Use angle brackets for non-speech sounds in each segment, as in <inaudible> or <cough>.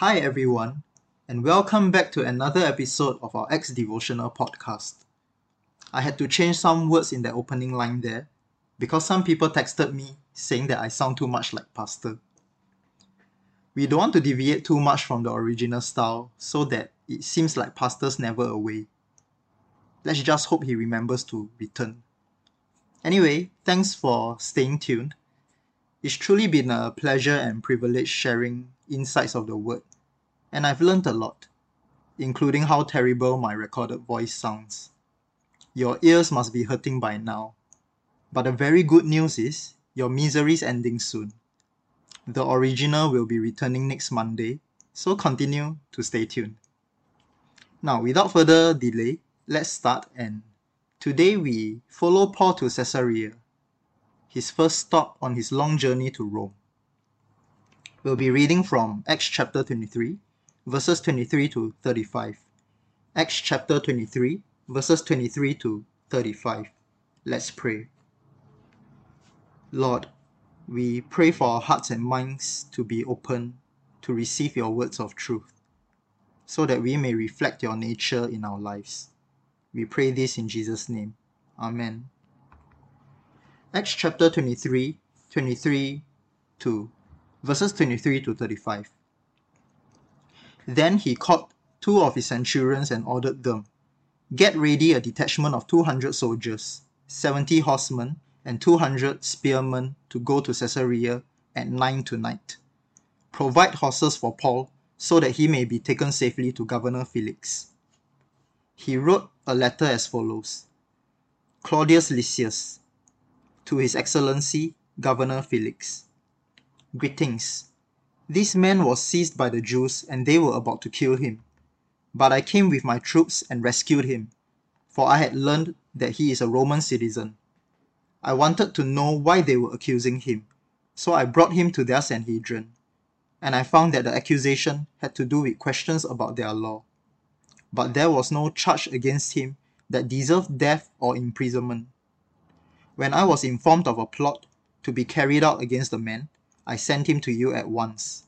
Hi, everyone, and welcome back to another episode of our Acts Devotional podcast. I had to change some words in the opening line there because some people texted me saying that I sound too much like Pastor. We don't want to deviate too much from the original style so that it seems like Pastor's never away. Let's just hope he remembers to return. Anyway, thanks for staying tuned. It's truly been a pleasure and privilege sharing insights of the word, and I've learned a lot, including how terrible my recorded voice sounds. Your ears must be hurting by now. But the very good news is your misery's ending soon. The original will be returning next Monday, so continue to stay tuned. Now, without further delay, let's start and today we follow Paul to Caesarea, his first stop on his long journey to Rome. We'll be reading from Acts chapter 23, verses 23 to 35. Acts chapter 23, verses 23 to 35. Let's pray. Lord, we pray for our hearts and minds to be open to receive your words of truth, so that we may reflect your nature in our lives. We pray this in Jesus' name. Amen. Acts chapter 23, 23 to verses 23 to 35. Then he called two of his centurions and ordered them Get ready a detachment of 200 soldiers, 70 horsemen, and 200 spearmen to go to Caesarea at nine tonight. Provide horses for Paul so that he may be taken safely to Governor Felix. He wrote a letter as follows Claudius Lysias, to His Excellency Governor Felix. Greetings. This man was seized by the Jews and they were about to kill him. But I came with my troops and rescued him, for I had learned that he is a Roman citizen. I wanted to know why they were accusing him, so I brought him to their Sanhedrin, and I found that the accusation had to do with questions about their law. But there was no charge against him that deserved death or imprisonment. When I was informed of a plot to be carried out against the man, I sent him to you at once.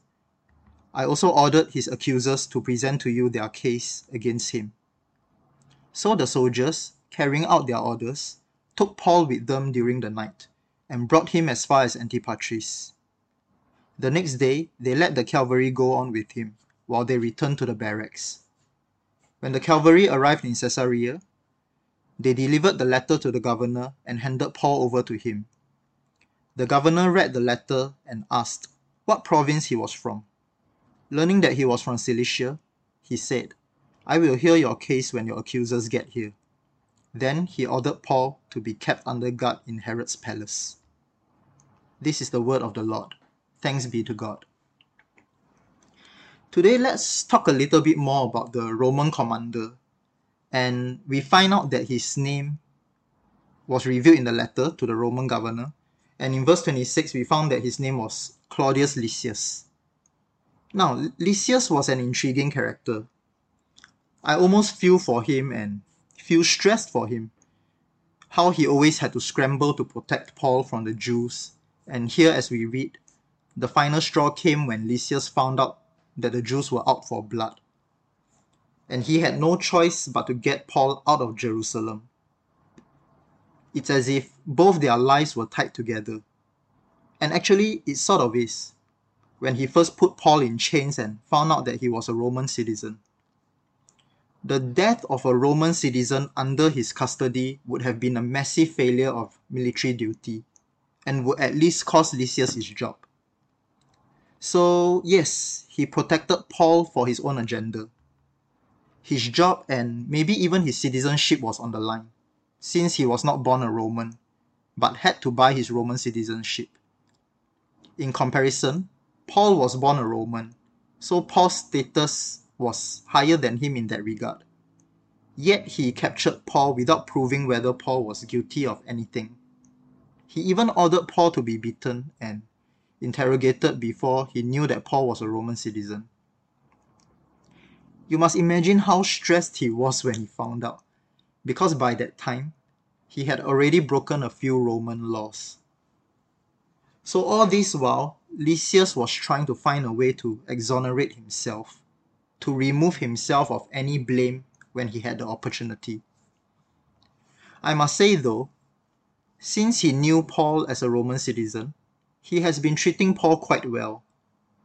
I also ordered his accusers to present to you their case against him. So the soldiers, carrying out their orders, took Paul with them during the night and brought him as far as Antipatris. The next day, they let the cavalry go on with him while they returned to the barracks. When the cavalry arrived in Caesarea, they delivered the letter to the governor and handed Paul over to him. The governor read the letter and asked what province he was from. Learning that he was from Cilicia, he said, I will hear your case when your accusers get here. Then he ordered Paul to be kept under guard in Herod's palace. This is the word of the Lord. Thanks be to God. Today, let's talk a little bit more about the Roman commander. And we find out that his name was revealed in the letter to the Roman governor and in verse 26, we found that his name was Claudius Lysias. Now, Lysias was an intriguing character. I almost feel for him and feel stressed for him. How he always had to scramble to protect Paul from the Jews. And here, as we read, the final straw came when Lysias found out that the Jews were out for blood. And he had no choice but to get Paul out of Jerusalem. It's as if both their lives were tied together. And actually, it sort of is, when he first put Paul in chains and found out that he was a Roman citizen. The death of a Roman citizen under his custody would have been a massive failure of military duty and would at least cost Lysias his job. So, yes, he protected Paul for his own agenda. His job and maybe even his citizenship was on the line since he was not born a Roman, but had to buy his Roman citizenship. In comparison, Paul was born a Roman, so Paul's status was higher than him in that regard. Yet he captured Paul without proving whether Paul was guilty of anything. He even ordered Paul to be beaten and interrogated before he knew that Paul was a Roman citizen. You must imagine how stressed he was when he found out because by that time he had already broken a few Roman laws. So all this while, Lysias was trying to find a way to exonerate himself, to remove himself of any blame when he had the opportunity. I must say though, since he knew Paul as a Roman citizen, he has been treating Paul quite well,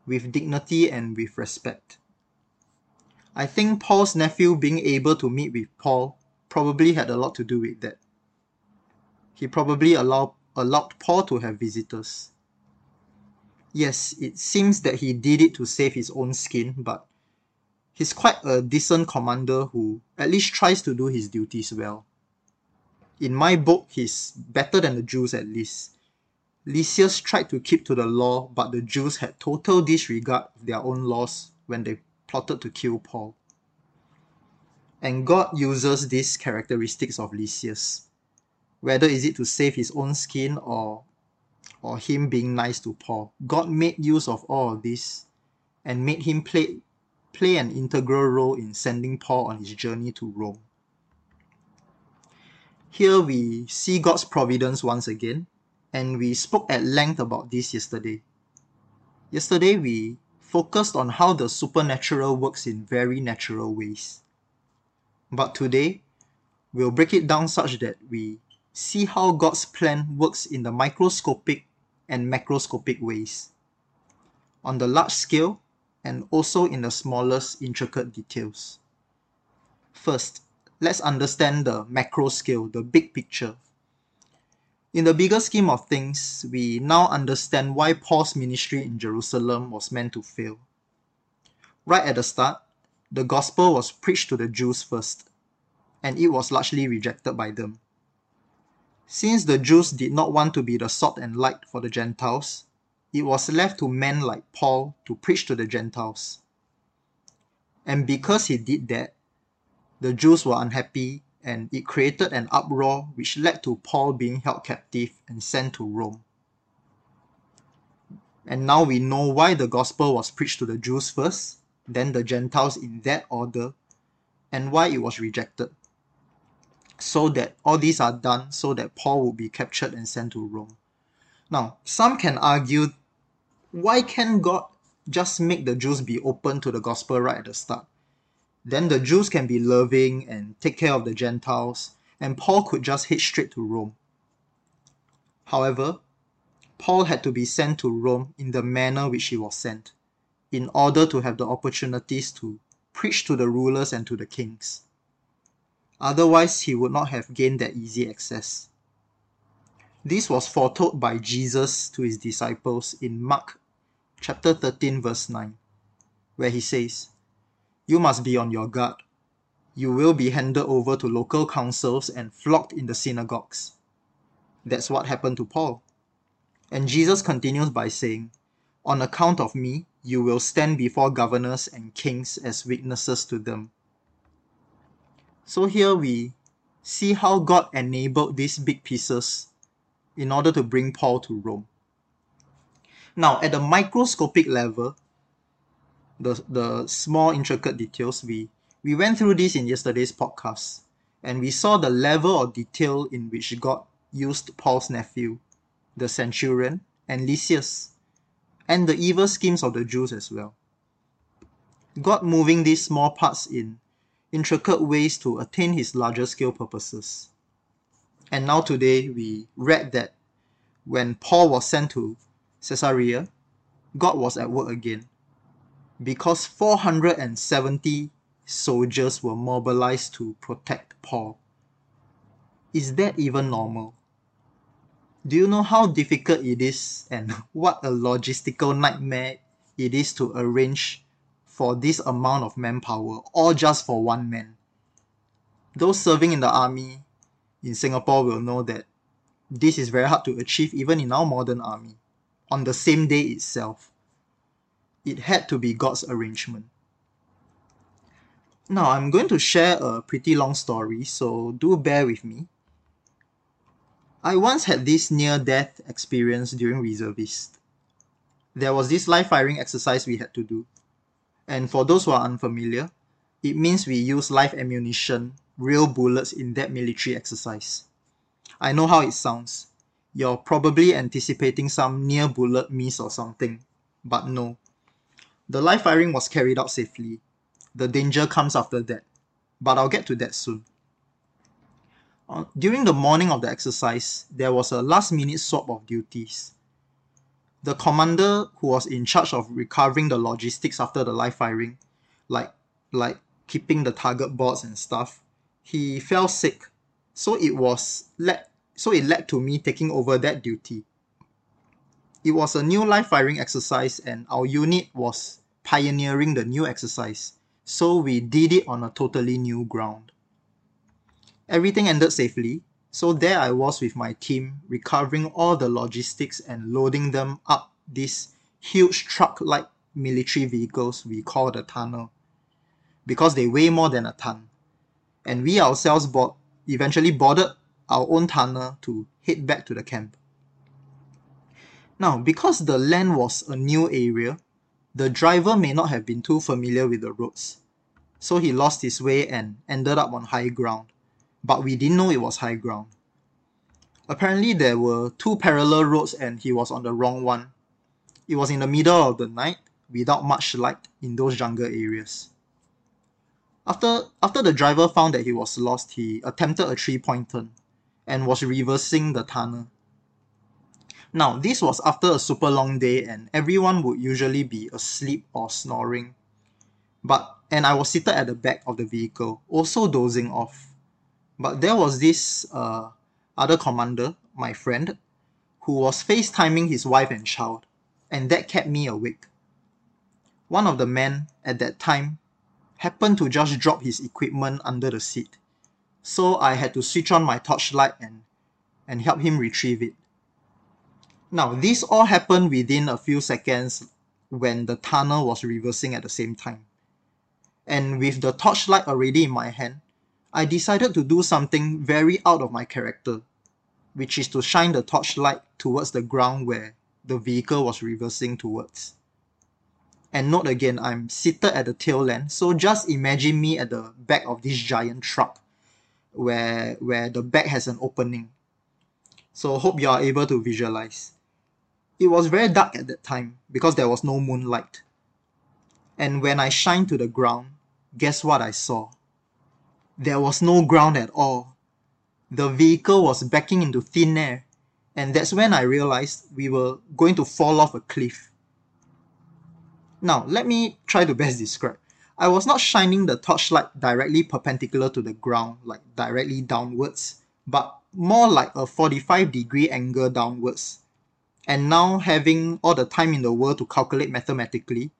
with dignity and with respect. I think Paul's nephew being able to meet with Paul probably had a lot to do with that. He probably allowed, allowed Paul to have visitors. Yes, it seems that he did it to save his own skin, but he's quite a decent commander who at least tries to do his duties well. In my book, he's better than the Jews at least. Lysias tried to keep to the law, but the Jews had total disregard of their own laws when they plotted to kill Paul. And God uses these characteristics of Lysias, whether is it to save his own skin or or him being nice to Paul. God made use of all of this and made him play play an integral role in sending Paul on his journey to Rome. Here we see God's providence once again, and we spoke at length about this yesterday. Yesterday we focused on how the supernatural works in very natural ways. But today, we'll break it down such that we see how God's plan works in the microscopic and macroscopic ways, on the large scale and also in the smallest intricate details. First, let's understand the macro scale, the big picture. In the bigger scheme of things, we now understand why Paul's ministry in Jerusalem was meant to fail. Right at the start, the gospel was preached to the Jews first, and it was largely rejected by them. Since the Jews did not want to be the salt and light for the Gentiles, it was left to men like Paul to preach to the Gentiles. And because he did that, the Jews were unhappy and it created an uproar which led to Paul being held captive and sent to Rome. And now we know why the gospel was preached to the Jews first, then the Gentiles in that order, and why it was rejected. So that all these are done so that Paul would be captured and sent to Rome. Now, some can argue why can't God just make the Jews be open to the gospel right at the start? Then the Jews can be loving and take care of the Gentiles, and Paul could just head straight to Rome. However, Paul had to be sent to Rome in the manner which he was sent, in order to have the opportunities to preach to the rulers and to the kings. Otherwise, he would not have gained that easy access. This was foretold by Jesus to his disciples in Mark chapter 13, verse 9, where he says, you must be on your guard. You will be handed over to local councils and flogged in the synagogues. That's what happened to Paul. And Jesus continues by saying, On account of me, you will stand before governors and kings as witnesses to them. So here we see how God enabled these big pieces in order to bring Paul to Rome. Now, at the microscopic level, the, the small intricate details, we, we went through this in yesterday's podcast, and we saw the level of detail in which God used Paul's nephew, the centurion, and Lysias, and the evil schemes of the Jews as well. God moving these small parts in intricate ways to attain his larger scale purposes. And now today we read that when Paul was sent to Caesarea, God was at work again because 470 soldiers were mobilized to protect Paul. Is that even normal? Do you know how difficult it is and <laughs> what a logistical nightmare it is to arrange for this amount of manpower, all just for one man? Those serving in the army in Singapore will know that this is very hard to achieve even in our modern army on the same day itself it had to be God's arrangement. Now, I'm going to share a pretty long story, so do bear with me. I once had this near death experience during reservist. There was this live firing exercise we had to do. And for those who are unfamiliar, it means we use live ammunition, real bullets in that military exercise. I know how it sounds. you're probably anticipating some near bullet miss or something, but no. The live firing was carried out safely. The danger comes after that, but I'll get to that soon. Uh, during the morning of the exercise, there was a last minute swap of duties. The commander who was in charge of recovering the logistics after the live firing, like like keeping the target boards and stuff, he fell sick. So it was led so it led to me taking over that duty. It was a new live firing exercise and our unit was pioneering the new exercise, so we did it on a totally new ground. Everything ended safely, so there I was with my team recovering all the logistics and loading them up these huge truck-like military vehicles we call the tonner because they weigh more than a ton. And we ourselves eventually boarded our own tonner to head back to the camp. Now, because the land was a new area, the driver may not have been too familiar with the roads. So he lost his way and ended up on high ground. But we didn't know it was high ground. Apparently, there were two parallel roads and he was on the wrong one. It was in the middle of the night without much light in those jungle areas. After, after the driver found that he was lost, he attempted a three-point turn and was reversing the tonner. Now, this was after a super long day and everyone would usually be asleep or snoring. But and I was seated at the back of the vehicle, also dozing off. But there was this uh, other commander, my friend, who was FaceTiming his wife and child, and that kept me awake. One of the men at that time happened to just drop his equipment under the seat so I had to switch on my torchlight and, and help him retrieve it. Now, this all happened within a few seconds when the tonner was reversing at the same time. And with the torchlight already in my hand, I decided to do something very out of my character, which is to shine the torchlight towards the ground where the vehicle was reversing towards. And note again, I'm seated at the tail end, so just imagine me at the back of this giant truck where where the back has an opening. So hope you are able to visualize. It was very dark at that time because there was no moonlight. And when I shined to the ground, guess what I saw? There was no ground at all. The vehicle was backing into thin air, and that's when I realized we were going to fall off a cliff. Now, let me try to best describe. I was not shining the torchlight directly perpendicular to the ground, like directly downwards, but more like a 45 degree angle downwards. And now having all the time in the world to calculate mathematically,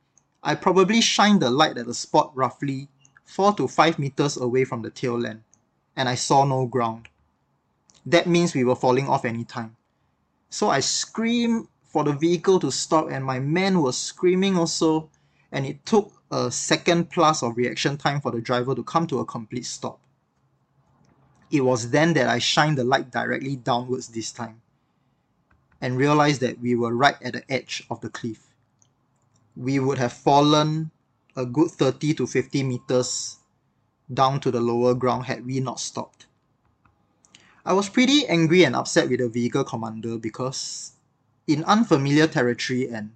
I probably shined the light at a spot roughly 4 to 5 meters away from the tail end, and I saw no ground. That means we were falling off any time. So I screamed for the vehicle to stop and my man was screaming also and it took a second plus of reaction time for the driver to come to a complete stop. It was then that I shined the light directly downwards this time and realized that we were right at the edge of the cliff. We would have fallen a good 30 to 50 meters down to the lower ground had we not stopped. I was pretty angry and upset with the vehicle commander because in unfamiliar territory and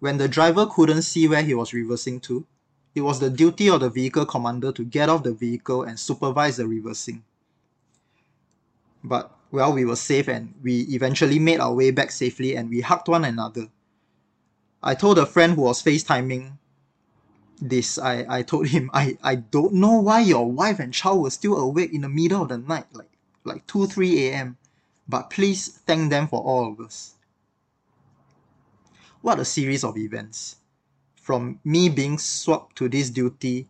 when the driver couldn't see where he was reversing to, it was the duty of the vehicle commander to get off the vehicle and supervise the reversing. But, well, we were safe and we eventually made our way back safely and we hugged one another. I told a friend who was FaceTiming this, I, I told him, I, I don't know why your wife and child were still awake in the middle of the night, like, like 2, 3 a.m. But please thank them for all of us. What a series of events. From me being swapped to this duty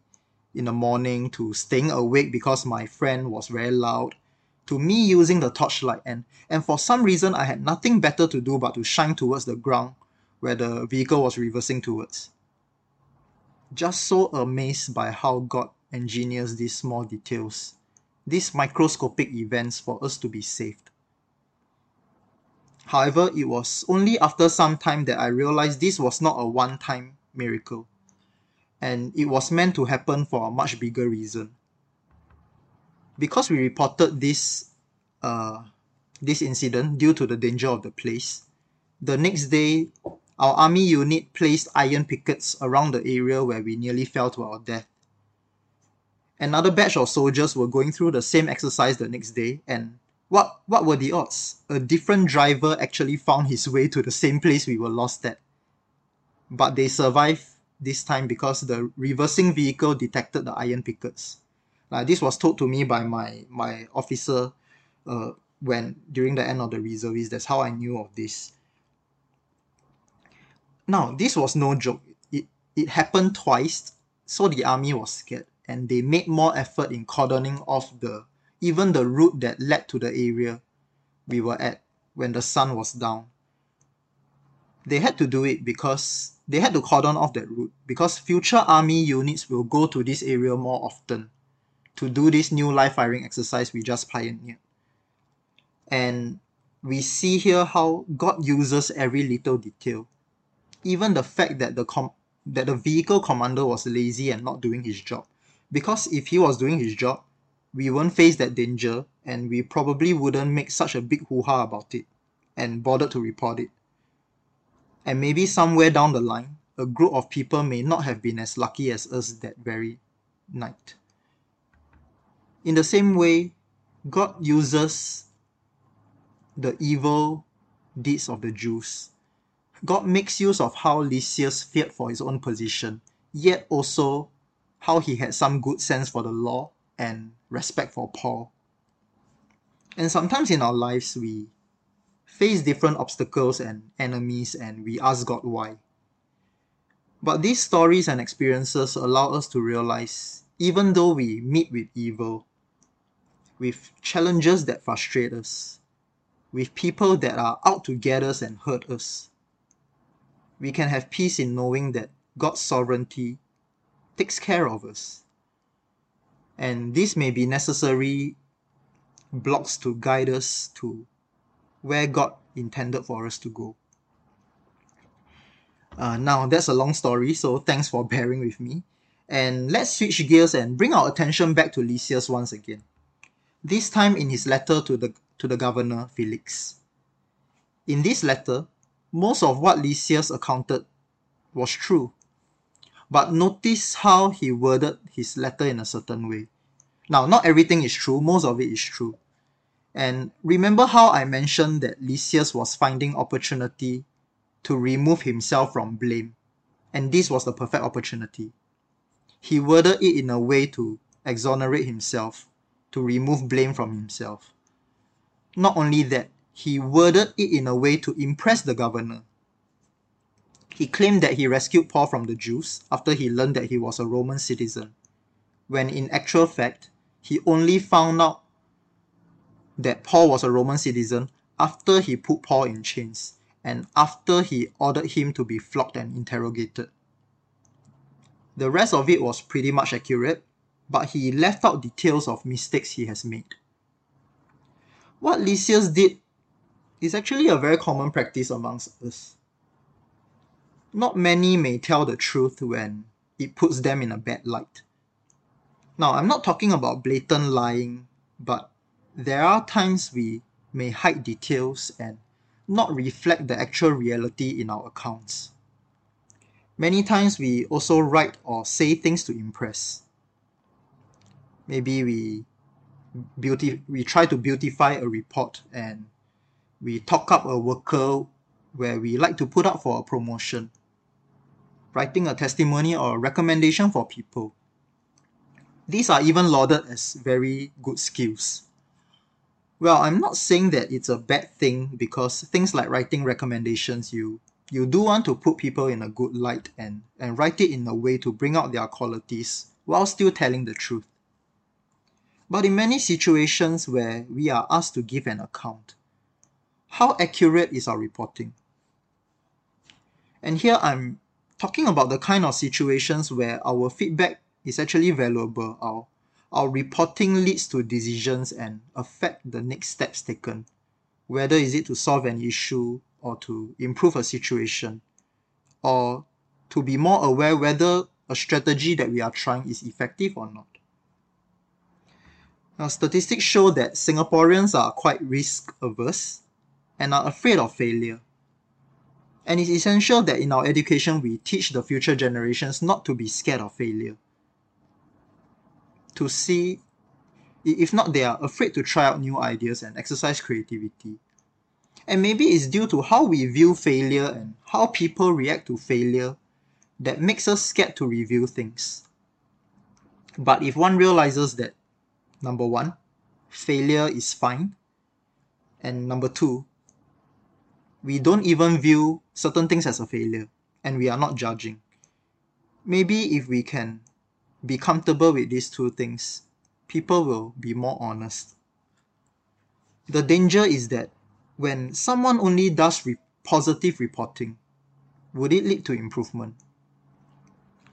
in the morning to staying awake because my friend was very loud to me using the torchlight and, and for some reason I had nothing better to do but to shine towards the ground where the vehicle was reversing towards. Just so amazed by how God engineers these small details, these microscopic events for us to be saved. However, it was only after some time that I realized this was not a one-time miracle, and it was meant to happen for a much bigger reason. Because we reported this uh, this incident due to the danger of the place. The next day, our army unit placed iron pickets around the area where we nearly fell to our death. Another batch of soldiers were going through the same exercise the next day, and what, what were the odds? A different driver actually found his way to the same place we were lost at. But they survived this time because the reversing vehicle detected the iron pickets. Uh, this was told to me by my, my officer uh, when during the end of the reservist. That's how I knew of this. Now, this was no joke. It, it happened twice, so the army was scared and they made more effort in cordoning off the even the route that led to the area we were at when the sun was down. They had to do it because they had to cordon off that route because future army units will go to this area more often to do this new live firing exercise we just pioneered. And we see here how God uses every little detail. Even the fact that the com- that the vehicle commander was lazy and not doing his job. Because if he was doing his job, we won't face that danger and we probably wouldn't make such a big hoo-ha about it and bother to report it. And maybe somewhere down the line, a group of people may not have been as lucky as us that very night. In the same way, God uses the evil deeds of the Jews. God makes use of how Lysias feared for his own position, yet also how he had some good sense for the law and respect for Paul. And sometimes in our lives, we face different obstacles and enemies and we ask God why. But these stories and experiences allow us to realize even though we meet with evil, with challenges that frustrate us, with people that are out to get us and hurt us, we can have peace in knowing that God's sovereignty takes care of us. And this may be necessary blocks to guide us to where God intended for us to go. Uh, now, that's a long story, so thanks for <laughs> bearing with me. And let's switch gears and bring our attention back to Lysias once again. This time in his letter to the, to the governor, Felix. In this letter, most of what Lysias accounted was true. But notice how he worded his letter in a certain way. Now, not everything is true, most of it is true. And remember how I mentioned that Lysias was finding opportunity to remove himself from blame. And this was the perfect opportunity. He worded it in a way to exonerate himself, to remove blame from himself. Not only that, he worded it in a way to impress the governor. He claimed that he rescued Paul from the Jews after he learned that he was a Roman citizen, when in actual fact, he only found out that Paul was a Roman citizen after he put Paul in chains and after he ordered him to be flogged and interrogated. The rest of it was pretty much accurate, but he left out details of mistakes he has made. What Lysias did is actually a very common practice amongst us. Not many may tell the truth when it puts them in a bad light. Now, I'm not talking about blatant lying, but there are times we may hide details and not reflect the actual reality in our accounts. Many times we also write or say things to impress. Maybe we beauty we try to beautify a report and we talk up a worker where we like to put up for a promotion, writing a testimony or a recommendation for people. These are even lauded as very good skills. Well, I'm not saying that it's a bad thing because things like writing recommendations, you you do want to put people in a good light and, and write it in a way to bring out their qualities while still telling the truth. But in many situations where we are asked to give an account, how accurate is our reporting? And here I'm talking about the kind of situations where our feedback is actually valuable. Our, our reporting leads to decisions and affect the next steps taken, whether is it to solve an issue or to improve a situation, or to be more aware whether a strategy that we are trying is effective or not. Now, statistics show that Singaporeans are quite risk averse and are afraid of failure. And it's essential that in our education we teach the future generations not to be scared of failure. To see, if not, they are afraid to try out new ideas and exercise creativity. And maybe it's due to how we view failure and how people react to failure that makes us scared to review things. But if one realizes that number one, failure is fine, and number two, we don't even view certain things as a failure and we are not judging. Maybe if we can be comfortable with these two things, people will be more honest. The danger is that when someone only does re- positive reporting, would it lead to improvement?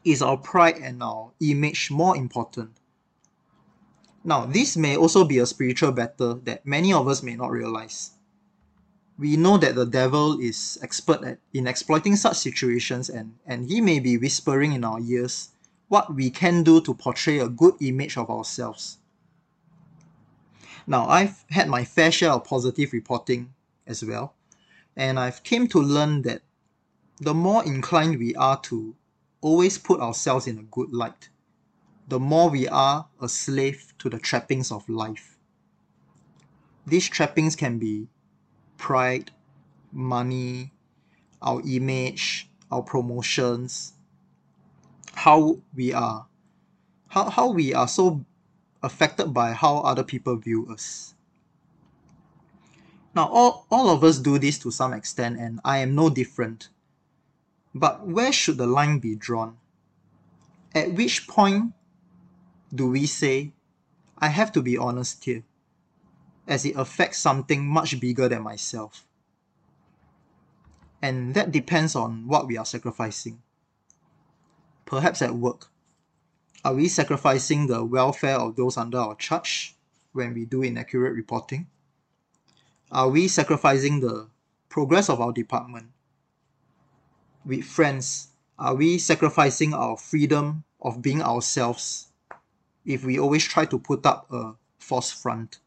Is our pride and our image more important? Now, this may also be a spiritual battle that many of us may not realize. We know that the devil is expert at, in exploiting such situations and, and he may be whispering in our ears what we can do to portray a good image of ourselves. Now, I've had my fair share of positive reporting as well. And I've came to learn that the more inclined we are to always put ourselves in a good light, the more we are a slave to the trappings of life. These trappings can be pride, money, our image, our promotions, how we are, how, how we are so affected by how other people view us. Now, all, all of us do this to some extent, and I am no different. But where should the line be drawn? At which point do we say, I have to be honest here, as it affects something much bigger than myself? And that depends on what we are sacrificing. Perhaps at work, are we sacrificing the welfare of those under our charge when we do inaccurate reporting? Are we sacrificing the progress of our department? With friends, are we sacrificing our freedom of being ourselves if we always try to put up a false front?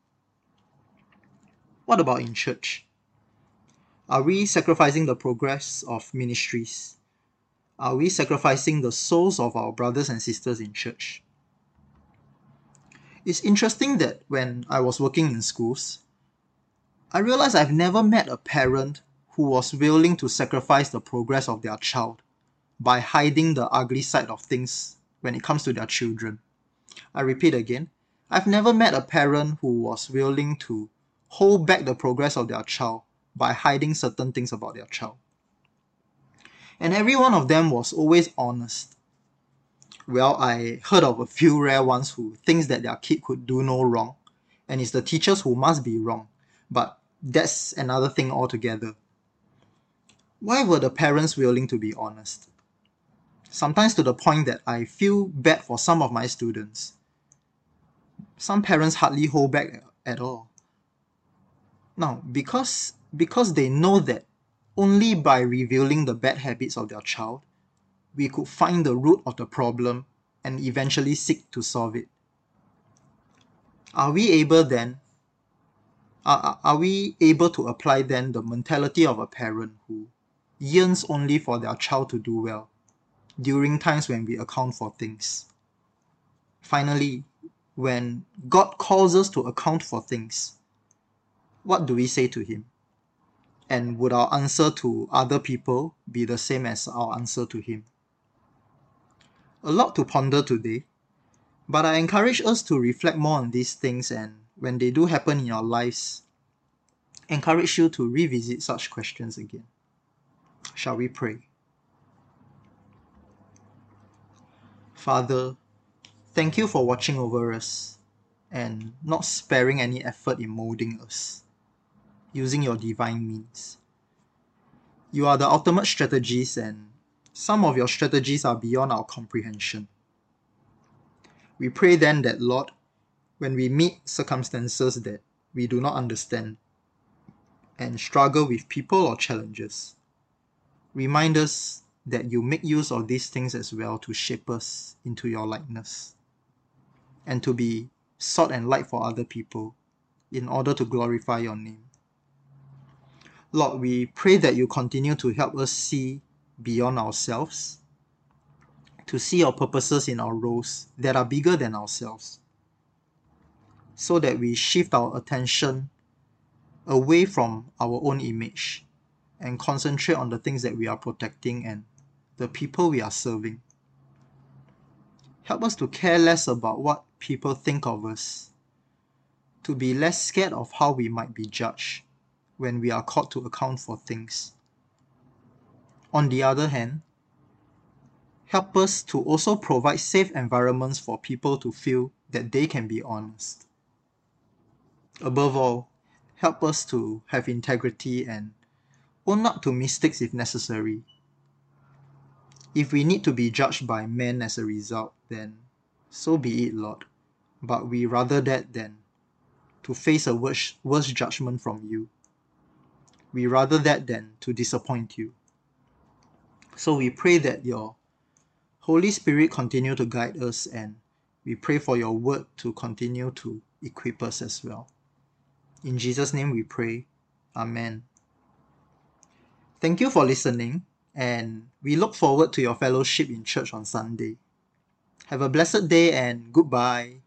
What about in church? Are we sacrificing the progress of ministries? Are we sacrificing the souls of our brothers and sisters in church? It's interesting that when I was working in schools, I realized I've never met a parent who was willing to sacrifice the progress of their child by hiding the ugly side of things when it comes to their children. I repeat again, I've never met a parent who was willing to hold back the progress of their child by hiding certain things about their child. And every one of them was always honest. Well, I heard of a few rare ones who thinks that their kid could do no wrong, and it's the teachers who must be wrong. But that's another thing altogether. Why were the parents willing to be honest? Sometimes to the point that I feel bad for some of my students. Some parents hardly hold back at all. Now, because because they know that only by revealing the bad habits of their child, we could find the root of the problem and eventually seek to solve it. Are we able then are, are we able to apply then the mentality of a parent who yearns only for their child to do well during times when we account for things? Finally, when God calls us to account for things, what do we say to Him? And would our answer to other people be the same as our answer to Him? A lot to ponder today, but I encourage us to reflect more on these things and when they do happen in your lives, encourage you to revisit such questions again. Shall we pray? Father, thank you for watching over us and not sparing any effort in molding us, using your divine means. You are the ultimate strategist, and some of your strategies are beyond our comprehension. We pray then that, Lord, when we meet circumstances that we do not understand and struggle with people or challenges. Remind us that you make use of these things as well to shape us into your likeness and to be salt and light for other people in order to glorify your name. Lord, we pray that you continue to help us see beyond ourselves, to see your purposes in our roles that are bigger than ourselves, so that we shift our attention away from our own image and concentrate on the things that we are protecting and the people we are serving. Help us to care less about what people think of us, to be less scared of how we might be judged when we are called to account for things. On the other hand, help us to also provide safe environments for people to feel that they can be honest. Above all, help us to have integrity and own up to mistakes if necessary. If we need to be judged by men as a result, then so be it, Lord. But we rather that than to face a worse, worse judgment from you. We rather that than to disappoint you. So we pray that your Holy Spirit continue to guide us and we pray for your word to continue to equip us as well. In Jesus' name we pray. Amen. Thank you for listening, and we look forward to your fellowship in church on Sunday. Have a blessed day and goodbye.